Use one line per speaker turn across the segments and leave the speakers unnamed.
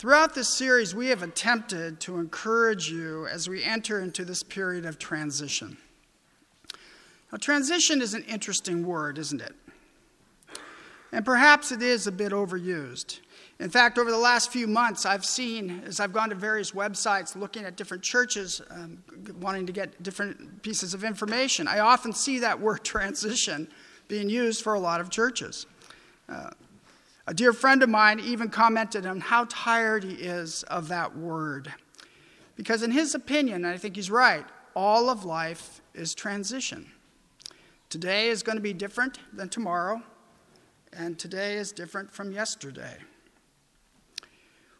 Throughout this series, we have attempted to encourage you as we enter into this period of transition. Now, transition is an interesting word, isn't it? And perhaps it is a bit overused. In fact, over the last few months, I've seen, as I've gone to various websites looking at different churches, um, wanting to get different pieces of information, I often see that word transition being used for a lot of churches. Uh, a dear friend of mine even commented on how tired he is of that word. Because, in his opinion, and I think he's right, all of life is transition. Today is going to be different than tomorrow, and today is different from yesterday.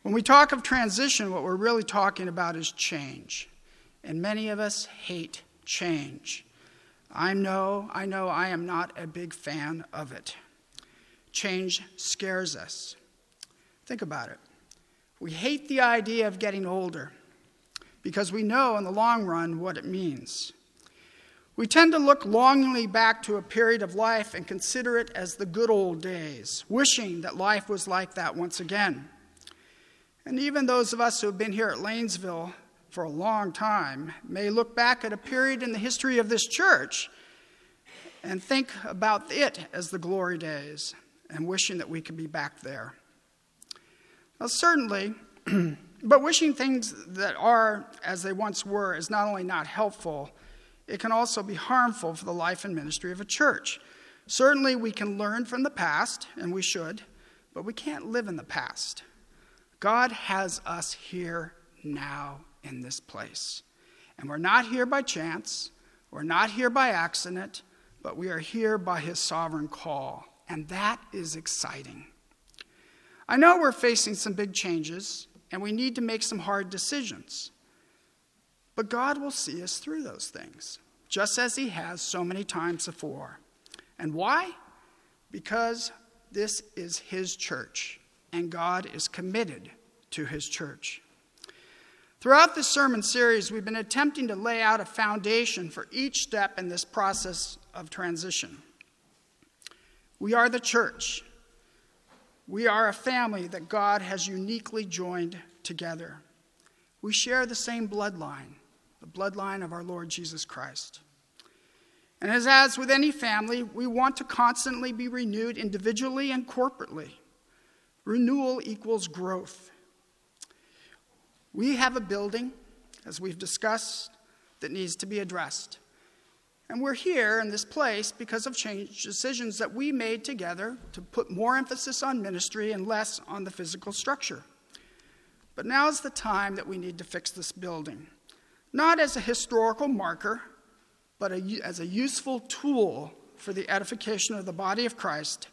When we talk of transition, what we're really talking about is change. And many of us hate change. I know, I know I am not a big fan of it. Change scares us. Think about it. We hate the idea of getting older because we know in the long run what it means. We tend to look longingly back to a period of life and consider it as the good old days, wishing that life was like that once again. And even those of us who have been here at Lanesville for a long time may look back at a period in the history of this church and think about it as the glory days and wishing that we could be back there. Well, certainly, but wishing things that are as they once were is not only not helpful, it can also be harmful for the life and ministry of a church. Certainly, we can learn from the past, and we should, but we can't live in the past. God has us here now in this place. And we're not here by chance, we're not here by accident, but we are here by His sovereign call. And that is exciting. I know we're facing some big changes, and we need to make some hard decisions. But God will see us through those things, just as He has so many times before. And why? Because this is His church and God is committed to his church. Throughout this sermon series, we've been attempting to lay out a foundation for each step in this process of transition. We are the church. We are a family that God has uniquely joined together. We share the same bloodline, the bloodline of our Lord Jesus Christ. And as, as with any family, we want to constantly be renewed individually and corporately. Renewal equals growth. We have a building, as we've discussed, that needs to be addressed. And we're here in this place because of change decisions that we made together to put more emphasis on ministry and less on the physical structure. But now is the time that we need to fix this building, not as a historical marker, but a, as a useful tool for the edification of the body of Christ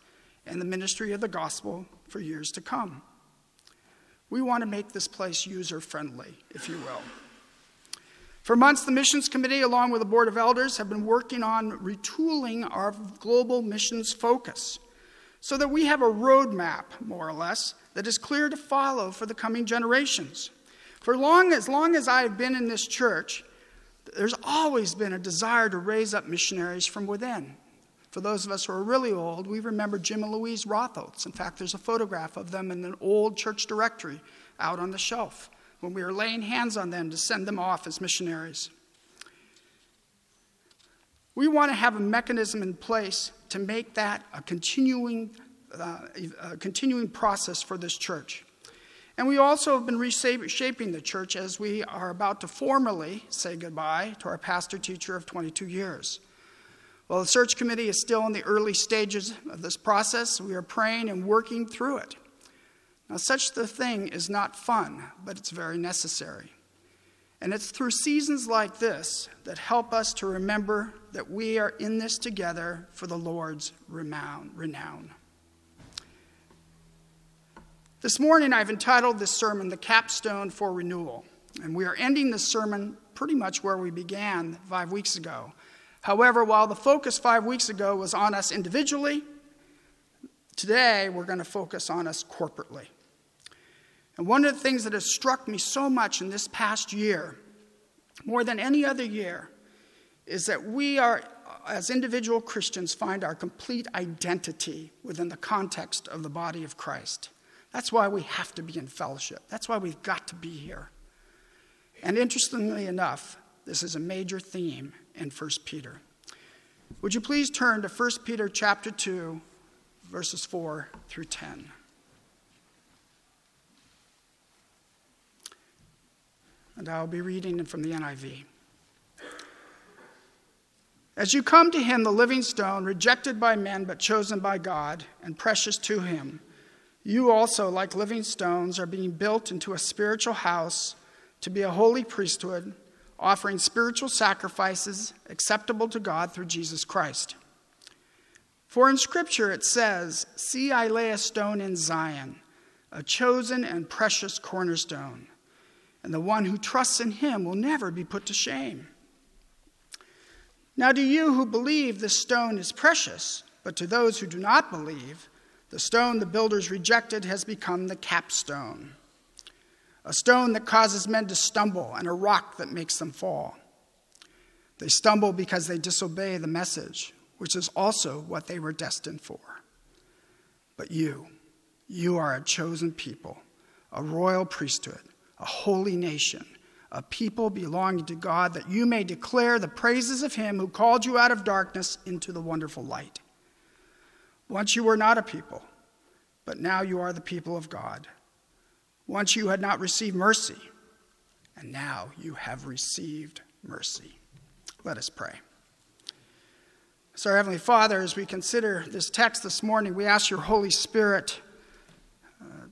and the ministry of the gospel for years to come. We want to make this place user friendly, if you will. For months, the Missions Committee, along with the Board of Elders, have been working on retooling our global missions focus so that we have a roadmap, more or less, that is clear to follow for the coming generations. For long, as long as I have been in this church, there's always been a desire to raise up missionaries from within. For those of us who are really old, we remember Jim and Louise Rotholtz. In fact, there's a photograph of them in an old church directory out on the shelf when we were laying hands on them to send them off as missionaries. We want to have a mechanism in place to make that a continuing, uh, a continuing process for this church. And we also have been reshaping the church as we are about to formally say goodbye to our pastor teacher of 22 years. While the search committee is still in the early stages of this process, we are praying and working through it. Now, such the thing is not fun, but it's very necessary. And it's through seasons like this that help us to remember that we are in this together for the Lord's renown. This morning, I've entitled this sermon The Capstone for Renewal. And we are ending this sermon pretty much where we began five weeks ago However, while the focus five weeks ago was on us individually, today we're going to focus on us corporately. And one of the things that has struck me so much in this past year, more than any other year, is that we are, as individual Christians, find our complete identity within the context of the body of Christ. That's why we have to be in fellowship. That's why we've got to be here. And interestingly enough, this is a major theme in 1 Peter. Would you please turn to 1 Peter chapter 2, verses 4 through 10. And I'll be reading from the NIV. As you come to him, the living stone, rejected by men but chosen by God and precious to him, you also, like living stones, are being built into a spiritual house to be a holy priesthood, offering spiritual sacrifices acceptable to God through Jesus Christ. For in Scripture it says, See, I lay a stone in Zion, a chosen and precious cornerstone, and the one who trusts in him will never be put to shame. Now, to you who believe, this stone is precious, but to those who do not believe, the stone the builders rejected has become the capstone, a stone that causes men to stumble, and a rock that makes them fall. They stumble because they disobey the message, which is also what they were destined for. But you, you are a chosen people, a royal priesthood, a holy nation a people belonging to God, that you may declare the praises of him who called you out of darkness into the wonderful light. Once you were not a people, but now you are the people of God. Once you had not received mercy, and now you have received mercy. Let us pray. So, Heavenly Father, as we consider this text this morning, we ask your Holy Spirit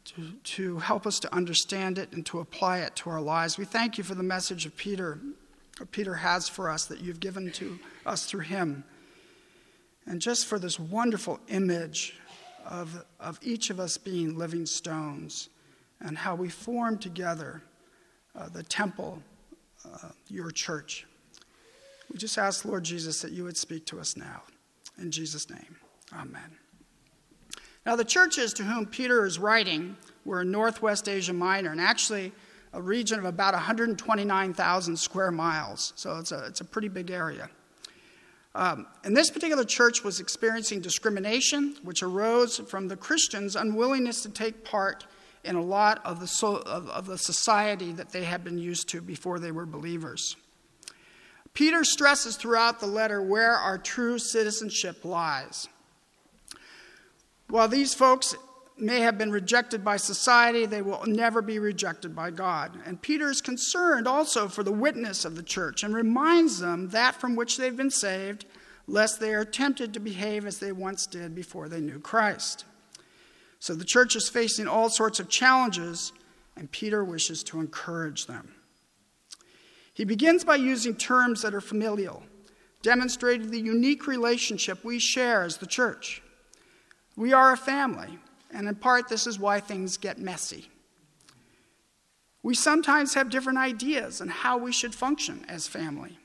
to, to help us to understand it and to apply it to our lives. We thank you for the message of Peter, Peter has for us that you've given to us through him. And just for this wonderful image of, of each of us being living stones and how we form together uh, the temple, uh, your church. We just ask, Lord Jesus, that you would speak to us now. In Jesus' name, amen. Now, the churches to whom Peter is writing were in Northwest Asia Minor, and actually a region of about 129,000 square miles. So it's a, it's a pretty big area. Um, and this particular church was experiencing discrimination, which arose from the Christians' unwillingness to take part in a lot of the, so, of, of the society that they had been used to before they were believers. Peter stresses throughout the letter where our true citizenship lies. While these folks may have been rejected by society, they will never be rejected by God. And Peter is concerned also for the witness of the church and reminds them that from which they've been saved, lest they are tempted to behave as they once did before they knew Christ. So the church is facing all sorts of challenges, and Peter wishes to encourage them. He begins by using terms that are familial, demonstrating the unique relationship we share as the church. We are a family, and in part, this is why things get messy. We sometimes have different ideas on how we should function as family.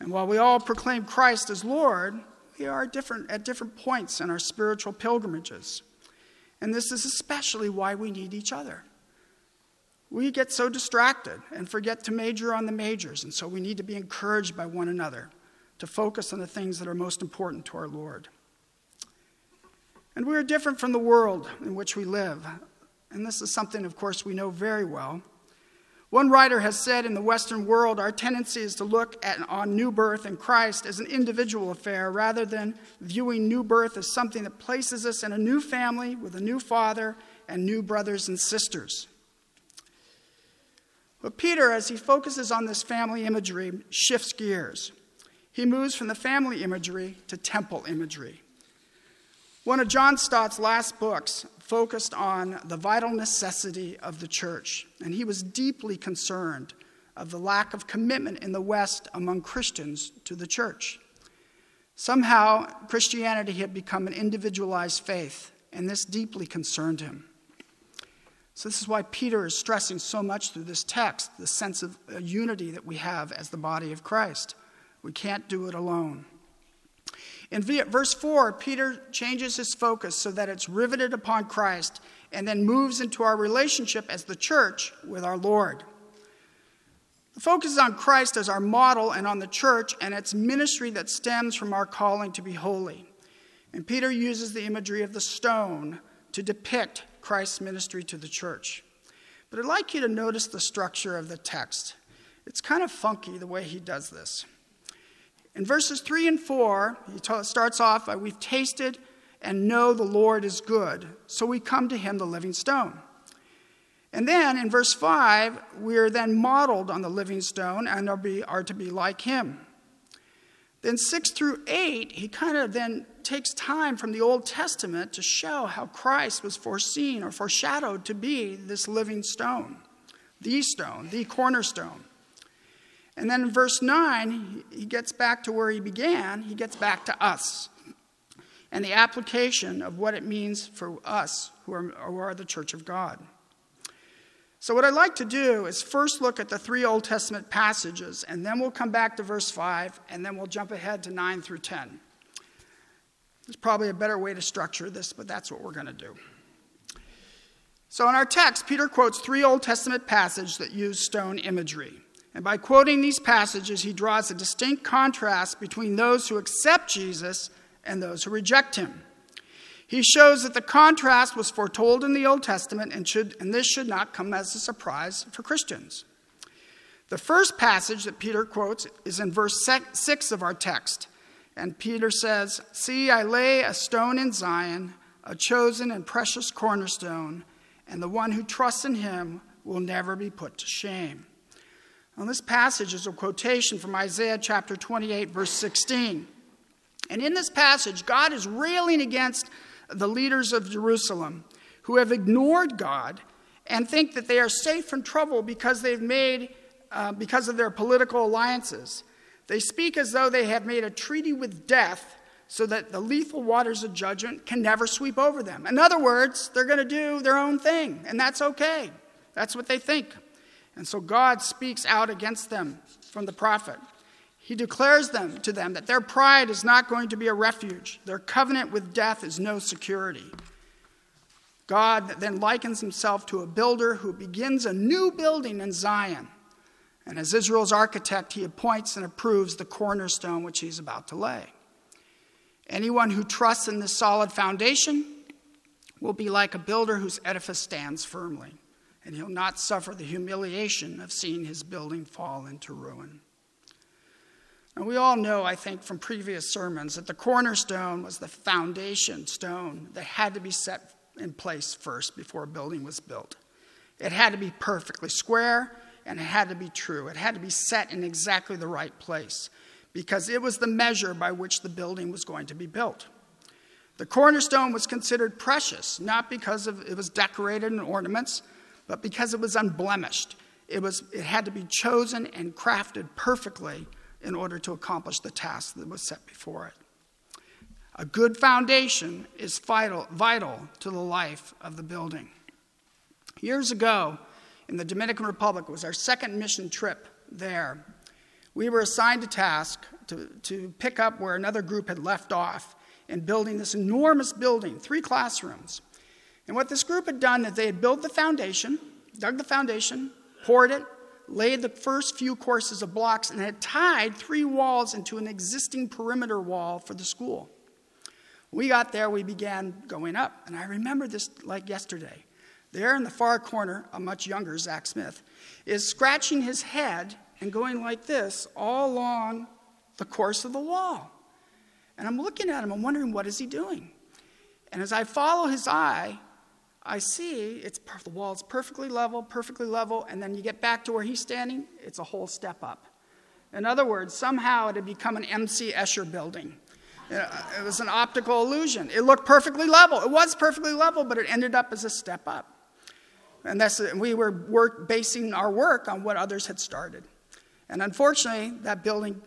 And while we all proclaim Christ as Lord, we are different at different points in our spiritual pilgrimages. And this is especially why we need each other. We get so distracted and forget to major on the majors, and so we need to be encouraged by one another to focus on the things that are most important to our Lord. And we are different from the world in which we live. And this is something, of course, we know very well. One writer has said in the Western world, our tendency is to look at, on new birth in Christ as an individual affair rather than viewing new birth as something that places us in a new family with a new father and new brothers and sisters. But Peter, as he focuses on this family imagery, shifts gears. He moves from the family imagery to temple imagery. One of John Stott's last books focused on the vital necessity of the church, and he was deeply concerned of the lack of commitment in the West among Christians to the church. Somehow, Christianity had become an individualized faith, and this deeply concerned him. So, this is why Peter is stressing so much through this text the sense of unity that we have as the body of Christ. We can't do it alone. In verse 4, Peter changes his focus so that it's riveted upon Christ and then moves into our relationship as the church with our Lord. The focus is on Christ as our model and on the church and its ministry that stems from our calling to be holy. And Peter uses the imagery of the stone to depict Christ's ministry to the church. But I'd like you to notice the structure of the text. It's kind of funky the way he does this. In verses 3 and 4, he starts off by, We've tasted and know the Lord is good, so we come to him, the living stone. And then in verse 5, we're then modeled on the living stone and are, be, are to be like him. Then 6 through 8, he kind of then takes time from the Old Testament to show how Christ was foreseen or foreshadowed to be this living stone, the stone, the cornerstone. And then in verse 9, he gets back to where he began. He gets back to us and the application of what it means for us who are, who are the church of God. So, what I'd like to do is first look at the three Old Testament passages, and then we'll come back to verse 5, and then we'll jump ahead to 9 through 10. There's probably a better way to structure this, but that's what we're going to do. So, in our text, Peter quotes three Old Testament passages that use stone imagery. And by quoting these passages, he draws a distinct contrast between those who accept Jesus and those who reject him. He shows that the contrast was foretold in the Old Testament, and, should, and this should not come as a surprise for Christians. The first passage that Peter quotes is in verse 6 of our text. And Peter says, See, I lay a stone in Zion, a chosen and precious cornerstone, and the one who trusts in him will never be put to shame. Now, this passage is a quotation from Isaiah chapter 28, verse 16. And in this passage, God is railing against the leaders of Jerusalem who have ignored God and think that they are safe from trouble because they've made, uh, because of their political alliances. They speak as though they have made a treaty with death so that the lethal waters of judgment can never sweep over them. In other words, they're going to do their own thing, and that's okay. That's what they think. And so God speaks out against them from the prophet. He declares them to them that their pride is not going to be a refuge. Their covenant with death is no security. God then likens himself to a builder who begins a new building in Zion. And as Israel's architect, he appoints and approves the cornerstone which he's about to lay. Anyone who trusts in this solid foundation will be like a builder whose edifice stands firmly and he'll not suffer the humiliation of seeing his building fall into ruin. Now, we all know, I think, from previous sermons, that the cornerstone was the foundation stone that had to be set in place first before a building was built. It had to be perfectly square and it had to be true. It had to be set in exactly the right place because it was the measure by which the building was going to be built. The cornerstone was considered precious, not because of, it was decorated in ornaments, but because it was unblemished. It, was, it had to be chosen and crafted perfectly in order to accomplish the task that was set before it. A good foundation is vital, vital to the life of the building. Years ago, in the Dominican Republic, was our second mission trip there. We were assigned a task to, to pick up where another group had left off in building this enormous building, three classrooms. And what this group had done is they had built the foundation, dug the foundation, poured it, laid the first few courses of blocks, and had tied three walls into an existing perimeter wall for the school. We got there, we began going up, and I remember this like yesterday. There in the far corner, a much younger Zach Smith is scratching his head and going like this all along the course of the wall. And I'm looking at him, I'm wondering, what is he doing? And as I follow his eye, I see it's the wall is perfectly level, perfectly level, and then you get back to where he's standing, it's a whole step up. In other words, somehow it had become an M.C. Escher building. It was an optical illusion. It looked perfectly level. It was perfectly level, but it ended up as a step up. And that's, we were work, basing our work on what others had started. And unfortunately, that building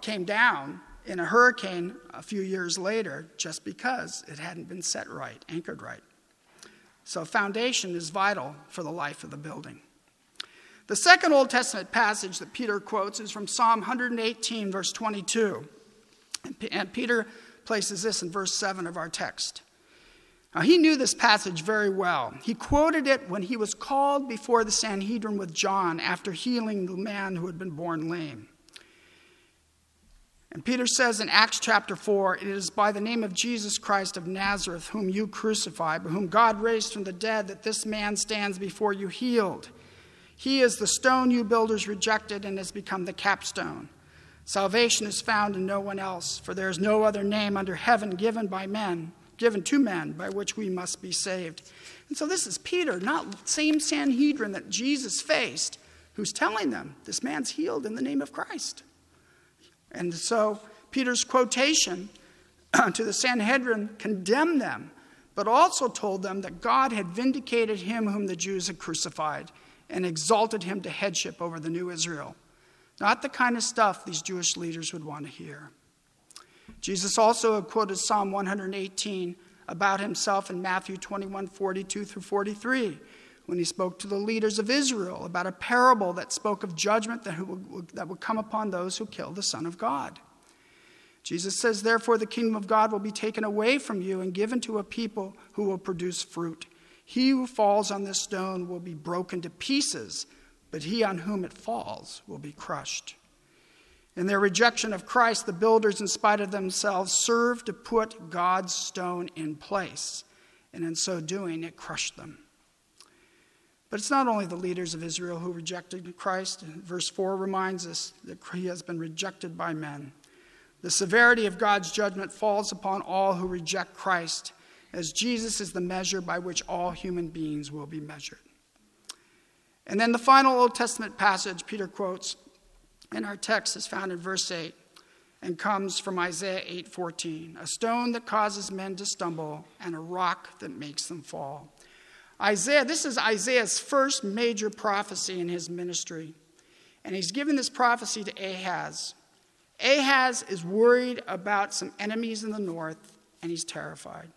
came down in a hurricane a few years later just because it hadn't been set right, anchored right. So, foundation is vital for the life of the building. The second Old Testament passage that Peter quotes is from Psalm 118, verse 22. And Peter places this in verse 7 of our text. Now, he knew this passage very well. He quoted it when he was called before the Sanhedrin with John after healing the man who had been born lame. And Peter says in Acts chapter 4 It is by the name of Jesus Christ of Nazareth, whom you crucified, but whom God raised from the dead, that this man stands before you healed. He is the stone you builders rejected and has become the capstone. Salvation is found in no one else, for there is no other name under heaven given by men, given to men, by which we must be saved. And so this is Peter, not same Sanhedrin that Jesus faced, who's telling them this man's healed in the name of Christ. And so Peter's quotation to the Sanhedrin condemned them, but also told them that God had vindicated him whom the Jews had crucified and exalted him to headship over the new Israel. Not the kind of stuff these Jewish leaders would want to hear. Jesus also quoted Psalm 118 about himself in Matthew 21 42 through 43 when he spoke to the leaders of Israel about a parable that spoke of judgment that would, that would come upon those who kill the Son of God. Jesus says, Therefore, the kingdom of God will be taken away from you and given to a people who will produce fruit. He who falls on this stone will be broken to pieces, but he on whom it falls will be crushed. In their rejection of Christ, the builders, in spite of themselves, served to put God's stone in place, and in so doing, it crushed them. But it's not only the leaders of Israel who rejected Christ. Verse 4 reminds us that he has been rejected by men. The severity of God's judgment falls upon all who reject Christ, as Jesus is the measure by which all human beings will be measured. And then the final Old Testament passage Peter quotes in our text is found in verse 8 and comes from Isaiah 8:14, a stone that causes men to stumble and a rock that makes them fall. Isaiah, this is Isaiah's first major prophecy in his ministry. And he's given this prophecy to Ahaz. Ahaz is worried about some enemies in the north, and he's terrified.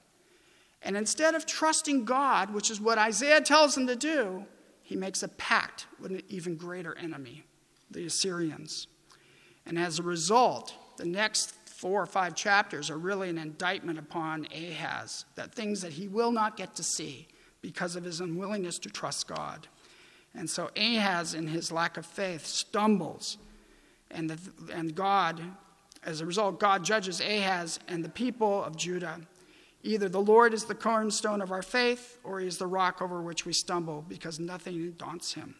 And instead of trusting God, which is what Isaiah tells him to do, he makes a pact with an even greater enemy, the Assyrians. And as a result, the next four or five chapters are really an indictment upon Ahaz, that things that he will not get to see because of his unwillingness to trust God. And so Ahaz, in his lack of faith, stumbles. And, the, and God, as a result, God judges Ahaz and the people of Judah. Either the Lord is the cornerstone of our faith, or he is the rock over which we stumble, because nothing daunts him.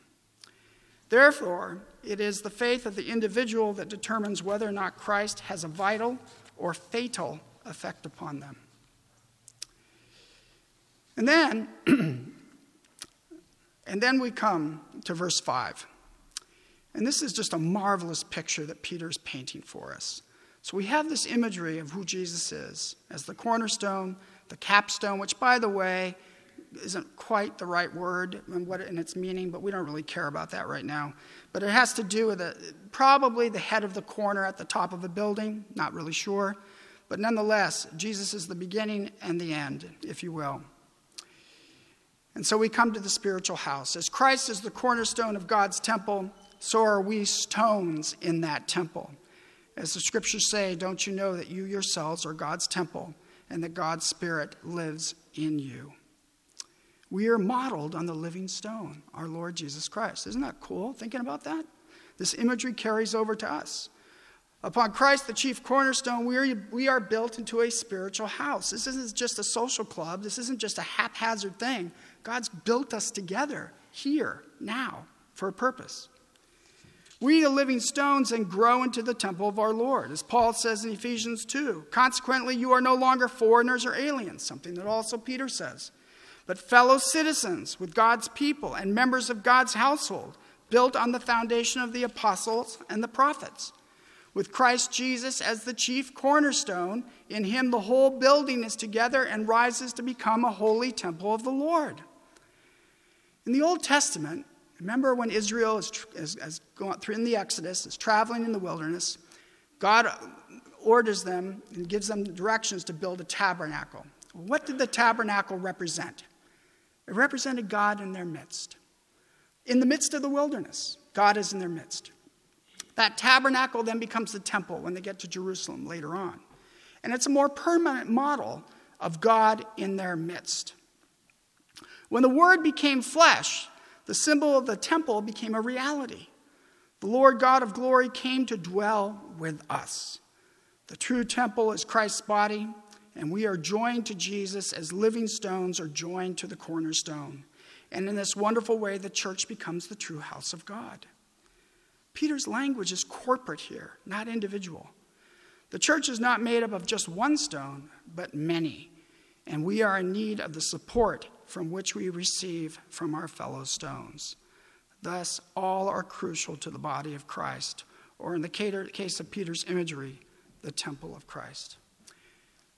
Therefore, it is the faith of the individual that determines whether or not Christ has a vital or fatal effect upon them. And then, and then we come to verse 5. And this is just a marvelous picture that Peter's painting for us. So we have this imagery of who Jesus is as the cornerstone, the capstone, which, by the way, isn't quite the right word in, what, in its meaning, but we don't really care about that right now. But it has to do with a, probably the head of the corner at the top of a building, not really sure. But nonetheless, Jesus is the beginning and the end, if you will. And so we come to the spiritual house. As Christ is the cornerstone of God's temple, so are we stones in that temple. As the scriptures say, don't you know that you yourselves are God's temple and that God's Spirit lives in you? We are modeled on the living stone, our Lord Jesus Christ. Isn't that cool thinking about that? This imagery carries over to us. Upon Christ, the chief cornerstone, we are, we are built into a spiritual house. This isn't just a social club, this isn't just a haphazard thing. God's built us together here, now, for a purpose. We, are living stones, and grow into the temple of our Lord, as Paul says in Ephesians 2. Consequently, you are no longer foreigners or aliens, something that also Peter says, but fellow citizens with God's people and members of God's household, built on the foundation of the apostles and the prophets. With Christ Jesus as the chief cornerstone, in him the whole building is together and rises to become a holy temple of the Lord. In the Old Testament, remember when Israel is, is, is going through in the Exodus, is traveling in the wilderness, God orders them and gives them directions to build a tabernacle. What did the tabernacle represent? It represented God in their midst. In the midst of the wilderness, God is in their midst. That tabernacle then becomes the temple when they get to Jerusalem later on. And it's a more permanent model of God in their midst. When the Word became flesh, the symbol of the temple became a reality. The Lord God of glory came to dwell with us. The true temple is Christ's body, and we are joined to Jesus as living stones are joined to the cornerstone. And in this wonderful way, the church becomes the true house of God. Peter's language is corporate here, not individual. The church is not made up of just one stone, but many, and we are in need of the support from which we receive from our fellow stones. Thus, all are crucial to the body of Christ, or in the case of Peter's imagery, the temple of Christ.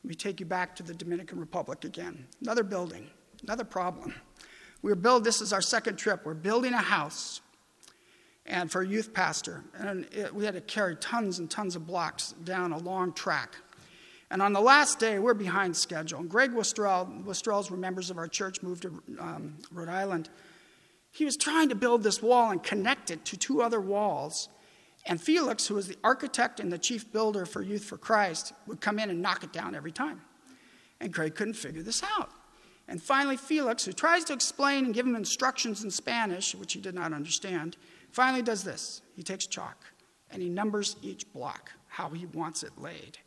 Let me take you back to the Dominican Republic again. Another building, another problem. We're build this is our second trip. We're building a house and for a youth pastor. And it, we had to carry tons and tons of blocks down a long track. And on the last day, we're behind schedule. And Greg Westrell, Westrells were members of our church, moved to um, Rhode Island. He was trying to build this wall and connect it to two other walls. And Felix, who was the architect and the chief builder for Youth for Christ, would come in and knock it down every time. And Greg couldn't figure this out. And finally, Felix, who tries to explain and give him instructions in Spanish, which he did not understand, finally does this. He takes chalk and he numbers each block, how he wants it laid.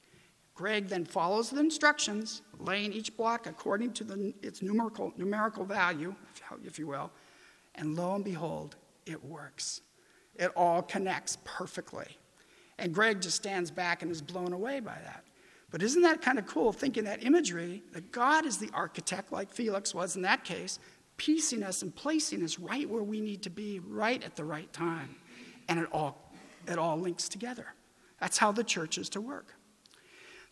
Greg then follows the instructions, laying each block according to the, its numerical, numerical value, if you will, and lo and behold, it works. It all connects perfectly. And Greg just stands back and is blown away by that. But isn't that kind of cool, thinking that imagery, that God is the architect, like Felix was in that case, piecing us and placing us right where we need to be, right at the right time. And it all, it all links together. That's how the church is to work.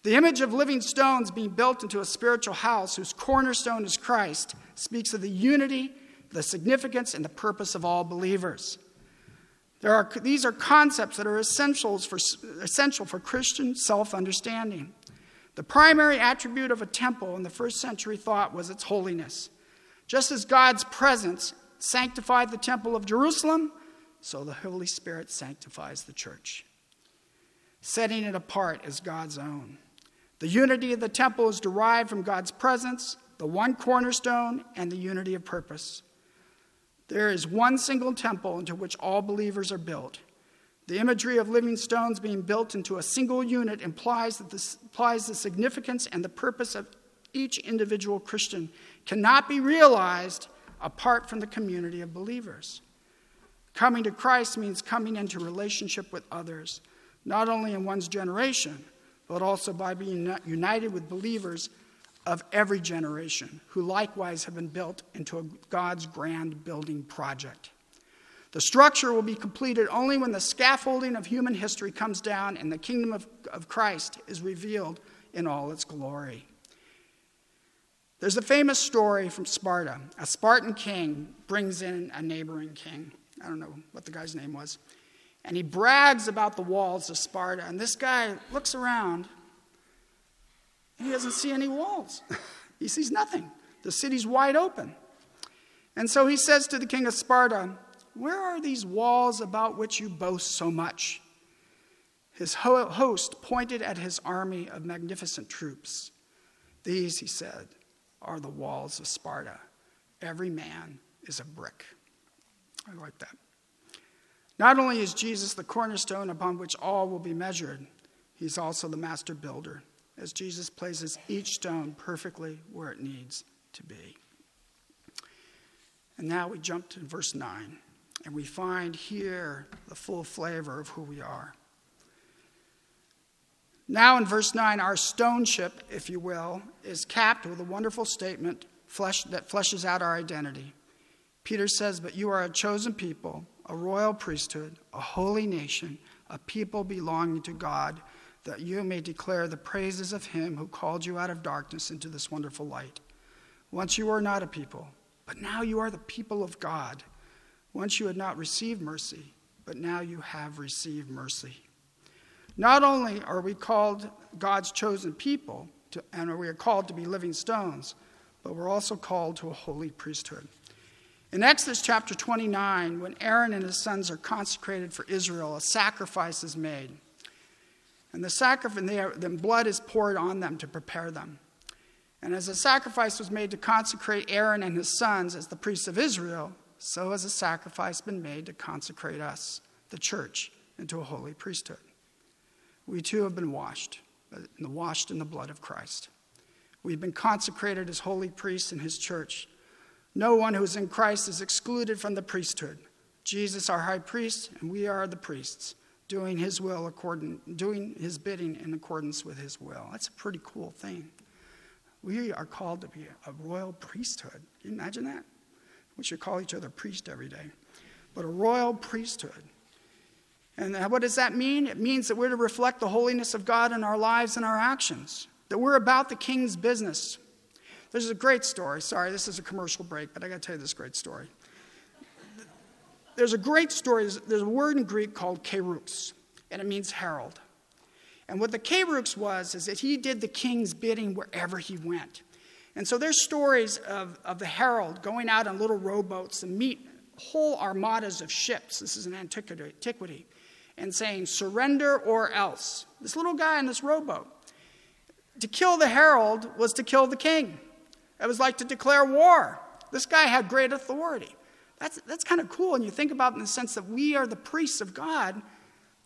The image of living stones being built into a spiritual house whose cornerstone is Christ speaks of the unity, the significance, and the purpose of all believers. There are, these are concepts that are essentials for, essential for Christian self understanding. The primary attribute of a temple in the first century thought was its holiness. Just as God's presence sanctified the temple of Jerusalem, so the Holy Spirit sanctifies the church, setting it apart as God's own. The unity of the temple is derived from God's presence, the one cornerstone, and the unity of purpose. There is one single temple into which all believers are built. The imagery of living stones being built into a single unit implies, that this, implies the significance and the purpose of each individual Christian cannot be realized apart from the community of believers. Coming to Christ means coming into relationship with others, not only in one's generation, but also by being united with believers of every generation who likewise have been built into God's grand building project. The structure will be completed only when the scaffolding of human history comes down and the kingdom of, of Christ is revealed in all its glory. There's a famous story from Sparta. A Spartan king brings in a neighboring king. I don't know what the guy's name was. And he brags about the walls of Sparta. And this guy looks around and he doesn't see any walls. he sees nothing. The city's wide open. And so he says to the king of Sparta, where are these walls about which you boast so much? His host pointed at his army of magnificent troops. These, he said, are the walls of Sparta. Every man is a brick. I like that. Not only is Jesus the cornerstone upon which all will be measured, he's also the master builder, as Jesus places each stone perfectly where it needs to be. And now we jump to verse 9. And we find here the full flavor of who we are. Now, in verse 9, our stone ship, if you will, is capped with a wonderful statement flesh, that fleshes out our identity. Peter says, But you are a chosen people, a royal priesthood, a holy nation, a people belonging to God, that you may declare the praises of him who called you out of darkness into this wonderful light. Once you were not a people, but now you are the people of God. Once you had not received mercy, but now you have received mercy. Not only are we called God's chosen people, to, and we are called to be living stones, but we're also called to a holy priesthood. In Exodus chapter 29, when Aaron and his sons are consecrated for Israel, a sacrifice is made. And the sacrifice, then blood is poured on them to prepare them. And as a sacrifice was made to consecrate Aaron and his sons as the priests of Israel, so has a sacrifice been made to consecrate us, the church, into a holy priesthood. We too have been washed. Uh, washed in the blood of Christ. We've been consecrated as holy priests in his church. No one who is in Christ is excluded from the priesthood. Jesus, our high priest, and we are the priests, doing his will according, doing his bidding in accordance with his will. That's a pretty cool thing. We are called to be a royal priesthood. Can you imagine that? We should call each other priest every day. But a royal priesthood. And what does that mean? It means that we're to reflect the holiness of God in our lives and our actions, that we're about the king's business. There's a great story. Sorry, this is a commercial break, but I got to tell you this great story. There's a great story. There's a word in Greek called kerux, and it means herald. And what the kerux was is that he did the king's bidding wherever he went. And so there's stories of, of the herald going out on little rowboats and meet whole armadas of ships. This is an antiquity. And saying, surrender or else. This little guy in this rowboat. To kill the herald was to kill the king. It was like to declare war. This guy had great authority. That's, that's kind of cool. And you think about it in the sense that we are the priests of God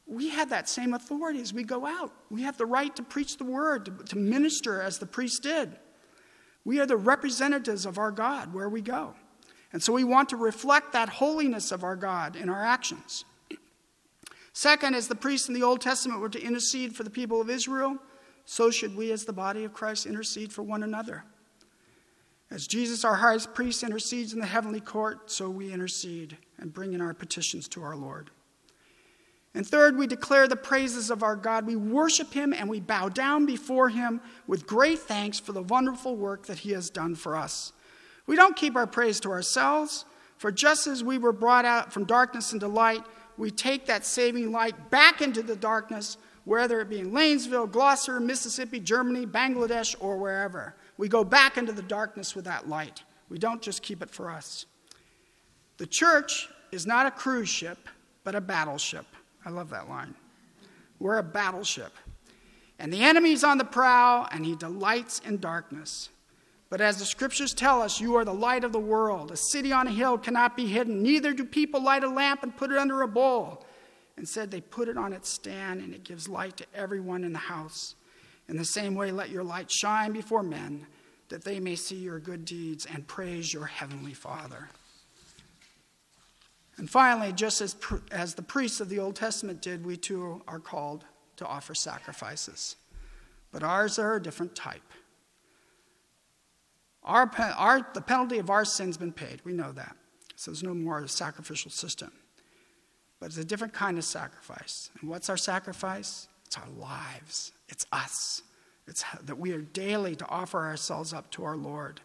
we have that same authority as we go out. We have the right to preach the word, to, to minister as the priest did. We are the representatives of our God where we go. And so we want to reflect that holiness of our God in our actions. Second, as the priests in the Old Testament were to intercede for the people of Israel, so should we, as the body of Christ, intercede for one another. As Jesus, our high priest, intercedes in the heavenly court, so we intercede and bring in our petitions to our Lord. And third, we declare the praises of our God. We worship him and we bow down before him with great thanks for the wonderful work that he has done for us. We don't keep our praise to ourselves, for just as we were brought out from darkness into light, we take that saving light back into the darkness, whether it be in Lanesville, Gloucester, Mississippi, Germany, Bangladesh, or wherever. We go back into the darkness with that light. We don't just keep it for us. The church is not a cruise ship, but a battleship. I love that line. We're a battleship. And the enemy's on the prowl, and he delights in darkness. But as the scriptures tell us, you are the light of the world. A city on a hill cannot be hidden. Neither do people light a lamp and put it under a bowl. Instead, they put it on its stand, and it gives light to everyone in the house. In the same way, let your light shine before men, that they may see your good deeds and praise your heavenly Father. And finally, just as, as the priests of the Old Testament did, we too are called to offer sacrifices. But ours are a different type. Our, our, the penalty of our sin's been paid. We know that. So there's no more sacrificial system. But it's a different kind of sacrifice. And what's our sacrifice? It's our lives. It's us. It's that we are daily to offer ourselves up to our Lord.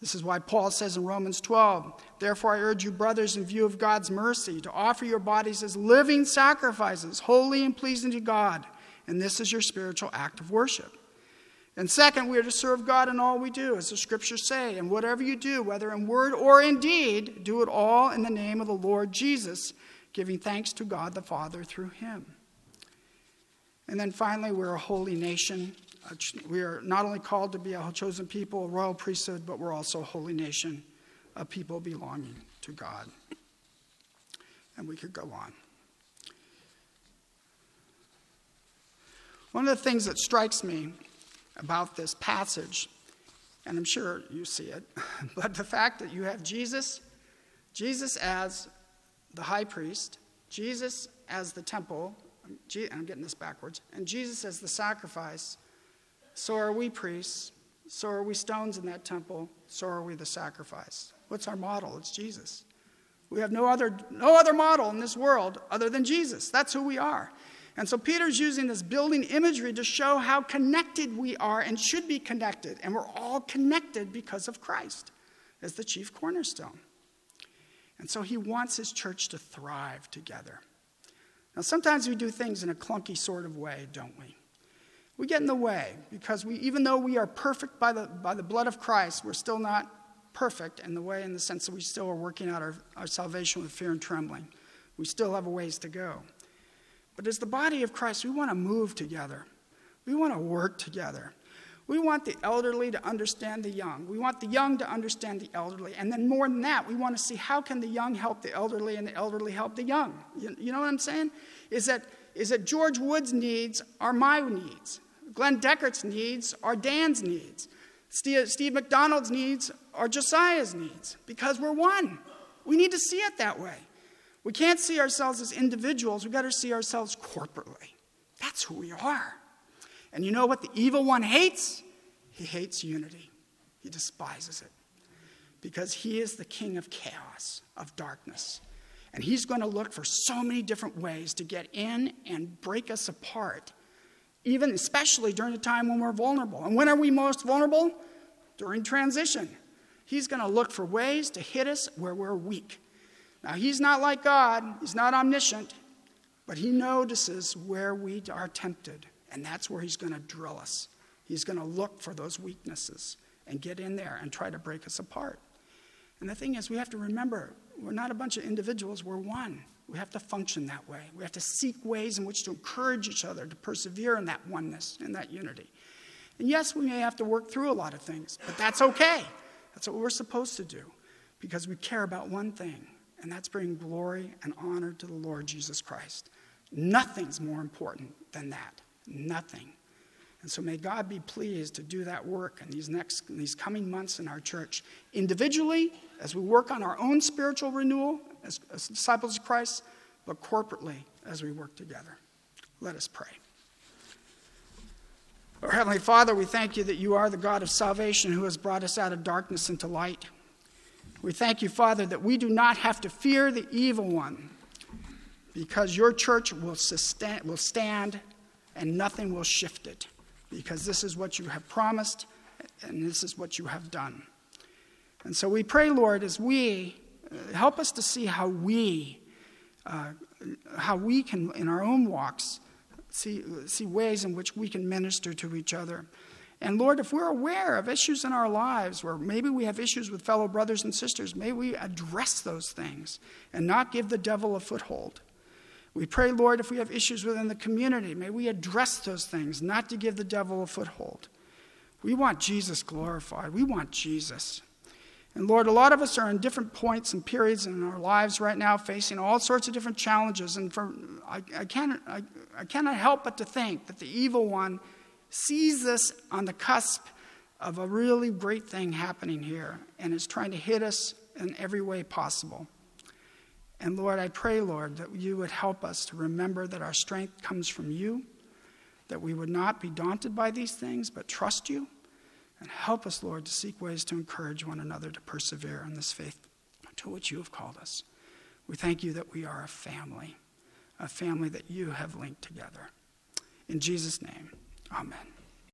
This is why Paul says in Romans 12, Therefore I urge you, brothers, in view of God's mercy, to offer your bodies as living sacrifices, holy and pleasing to God. And this is your spiritual act of worship. And second, we are to serve God in all we do, as the scriptures say. And whatever you do, whether in word or in deed, do it all in the name of the Lord Jesus, giving thanks to God the Father through him. And then finally, we're a holy nation we are not only called to be a chosen people, a royal priesthood, but we're also a holy nation, a people belonging to God. And we could go on. One of the things that strikes me about this passage, and I'm sure you see it, but the fact that you have Jesus, Jesus as the high priest, Jesus as the temple, I'm getting this backwards, and Jesus as the sacrifice so are we priests. So are we stones in that temple. So are we the sacrifice. What's our model? It's Jesus. We have no other, no other model in this world other than Jesus. That's who we are. And so Peter's using this building imagery to show how connected we are and should be connected. And we're all connected because of Christ as the chief cornerstone. And so he wants his church to thrive together. Now, sometimes we do things in a clunky sort of way, don't we? we get in the way because we, even though we are perfect by the, by the blood of Christ, we're still not perfect in the way, in the sense that we still are working out our, our salvation with fear and trembling. We still have a ways to go. But as the body of Christ, we want to move together. We want to work together. We want the elderly to understand the young. We want the young to understand the elderly. And then more than that, we want to see how can the young help the elderly and the elderly help the young. You, you know what I'm saying? Is that, is that George Wood's needs are my needs. Glenn Deckert's needs are Dan's needs. Steve, Steve McDonald's needs are Josiah's needs because we're one. We need to see it that way. We can't see ourselves as individuals, we've got to see ourselves corporately. That's who we are. And you know what the evil one hates? He hates unity, he despises it because he is the king of chaos, of darkness. And he's going to look for so many different ways to get in and break us apart, even especially during a time when we're vulnerable. And when are we most vulnerable? During transition. He's going to look for ways to hit us where we're weak. Now, he's not like God, he's not omniscient, but he notices where we are tempted, and that's where he's going to drill us. He's going to look for those weaknesses and get in there and try to break us apart. And the thing is, we have to remember we're not a bunch of individuals, we're one. We have to function that way. We have to seek ways in which to encourage each other to persevere in that oneness and that unity. And yes, we may have to work through a lot of things, but that's okay. That's what we're supposed to do because we care about one thing, and that's bringing glory and honor to the Lord Jesus Christ. Nothing's more important than that. Nothing. And so may God be pleased to do that work in these next in these coming months in our church, individually as we work on our own spiritual renewal as, as disciples of Christ, but corporately as we work together. Let us pray. Our Heavenly Father, we thank you that you are the God of salvation who has brought us out of darkness into light. We thank you, Father, that we do not have to fear the evil one because your church will, sustain, will stand and nothing will shift it because this is what you have promised and this is what you have done. And so we pray, Lord, as we uh, help us to see how we, uh, how we can, in our own walks, see, see ways in which we can minister to each other. And Lord, if we're aware of issues in our lives where maybe we have issues with fellow brothers and sisters, may we address those things and not give the devil a foothold. We pray, Lord, if we have issues within the community, may we address those things, not to give the devil a foothold. We want Jesus glorified. We want Jesus. And Lord, a lot of us are in different points and periods in our lives right now, facing all sorts of different challenges. And for, I, I, cannot, I, I cannot help but to think that the evil one sees this on the cusp of a really great thing happening here and is trying to hit us in every way possible. And Lord, I pray, Lord, that you would help us to remember that our strength comes from you, that we would not be daunted by these things, but trust you. And help us, Lord, to seek ways to encourage one another to persevere in this faith to which you have called us. We thank you that we are a family, a family that you have linked together. In Jesus' name, amen.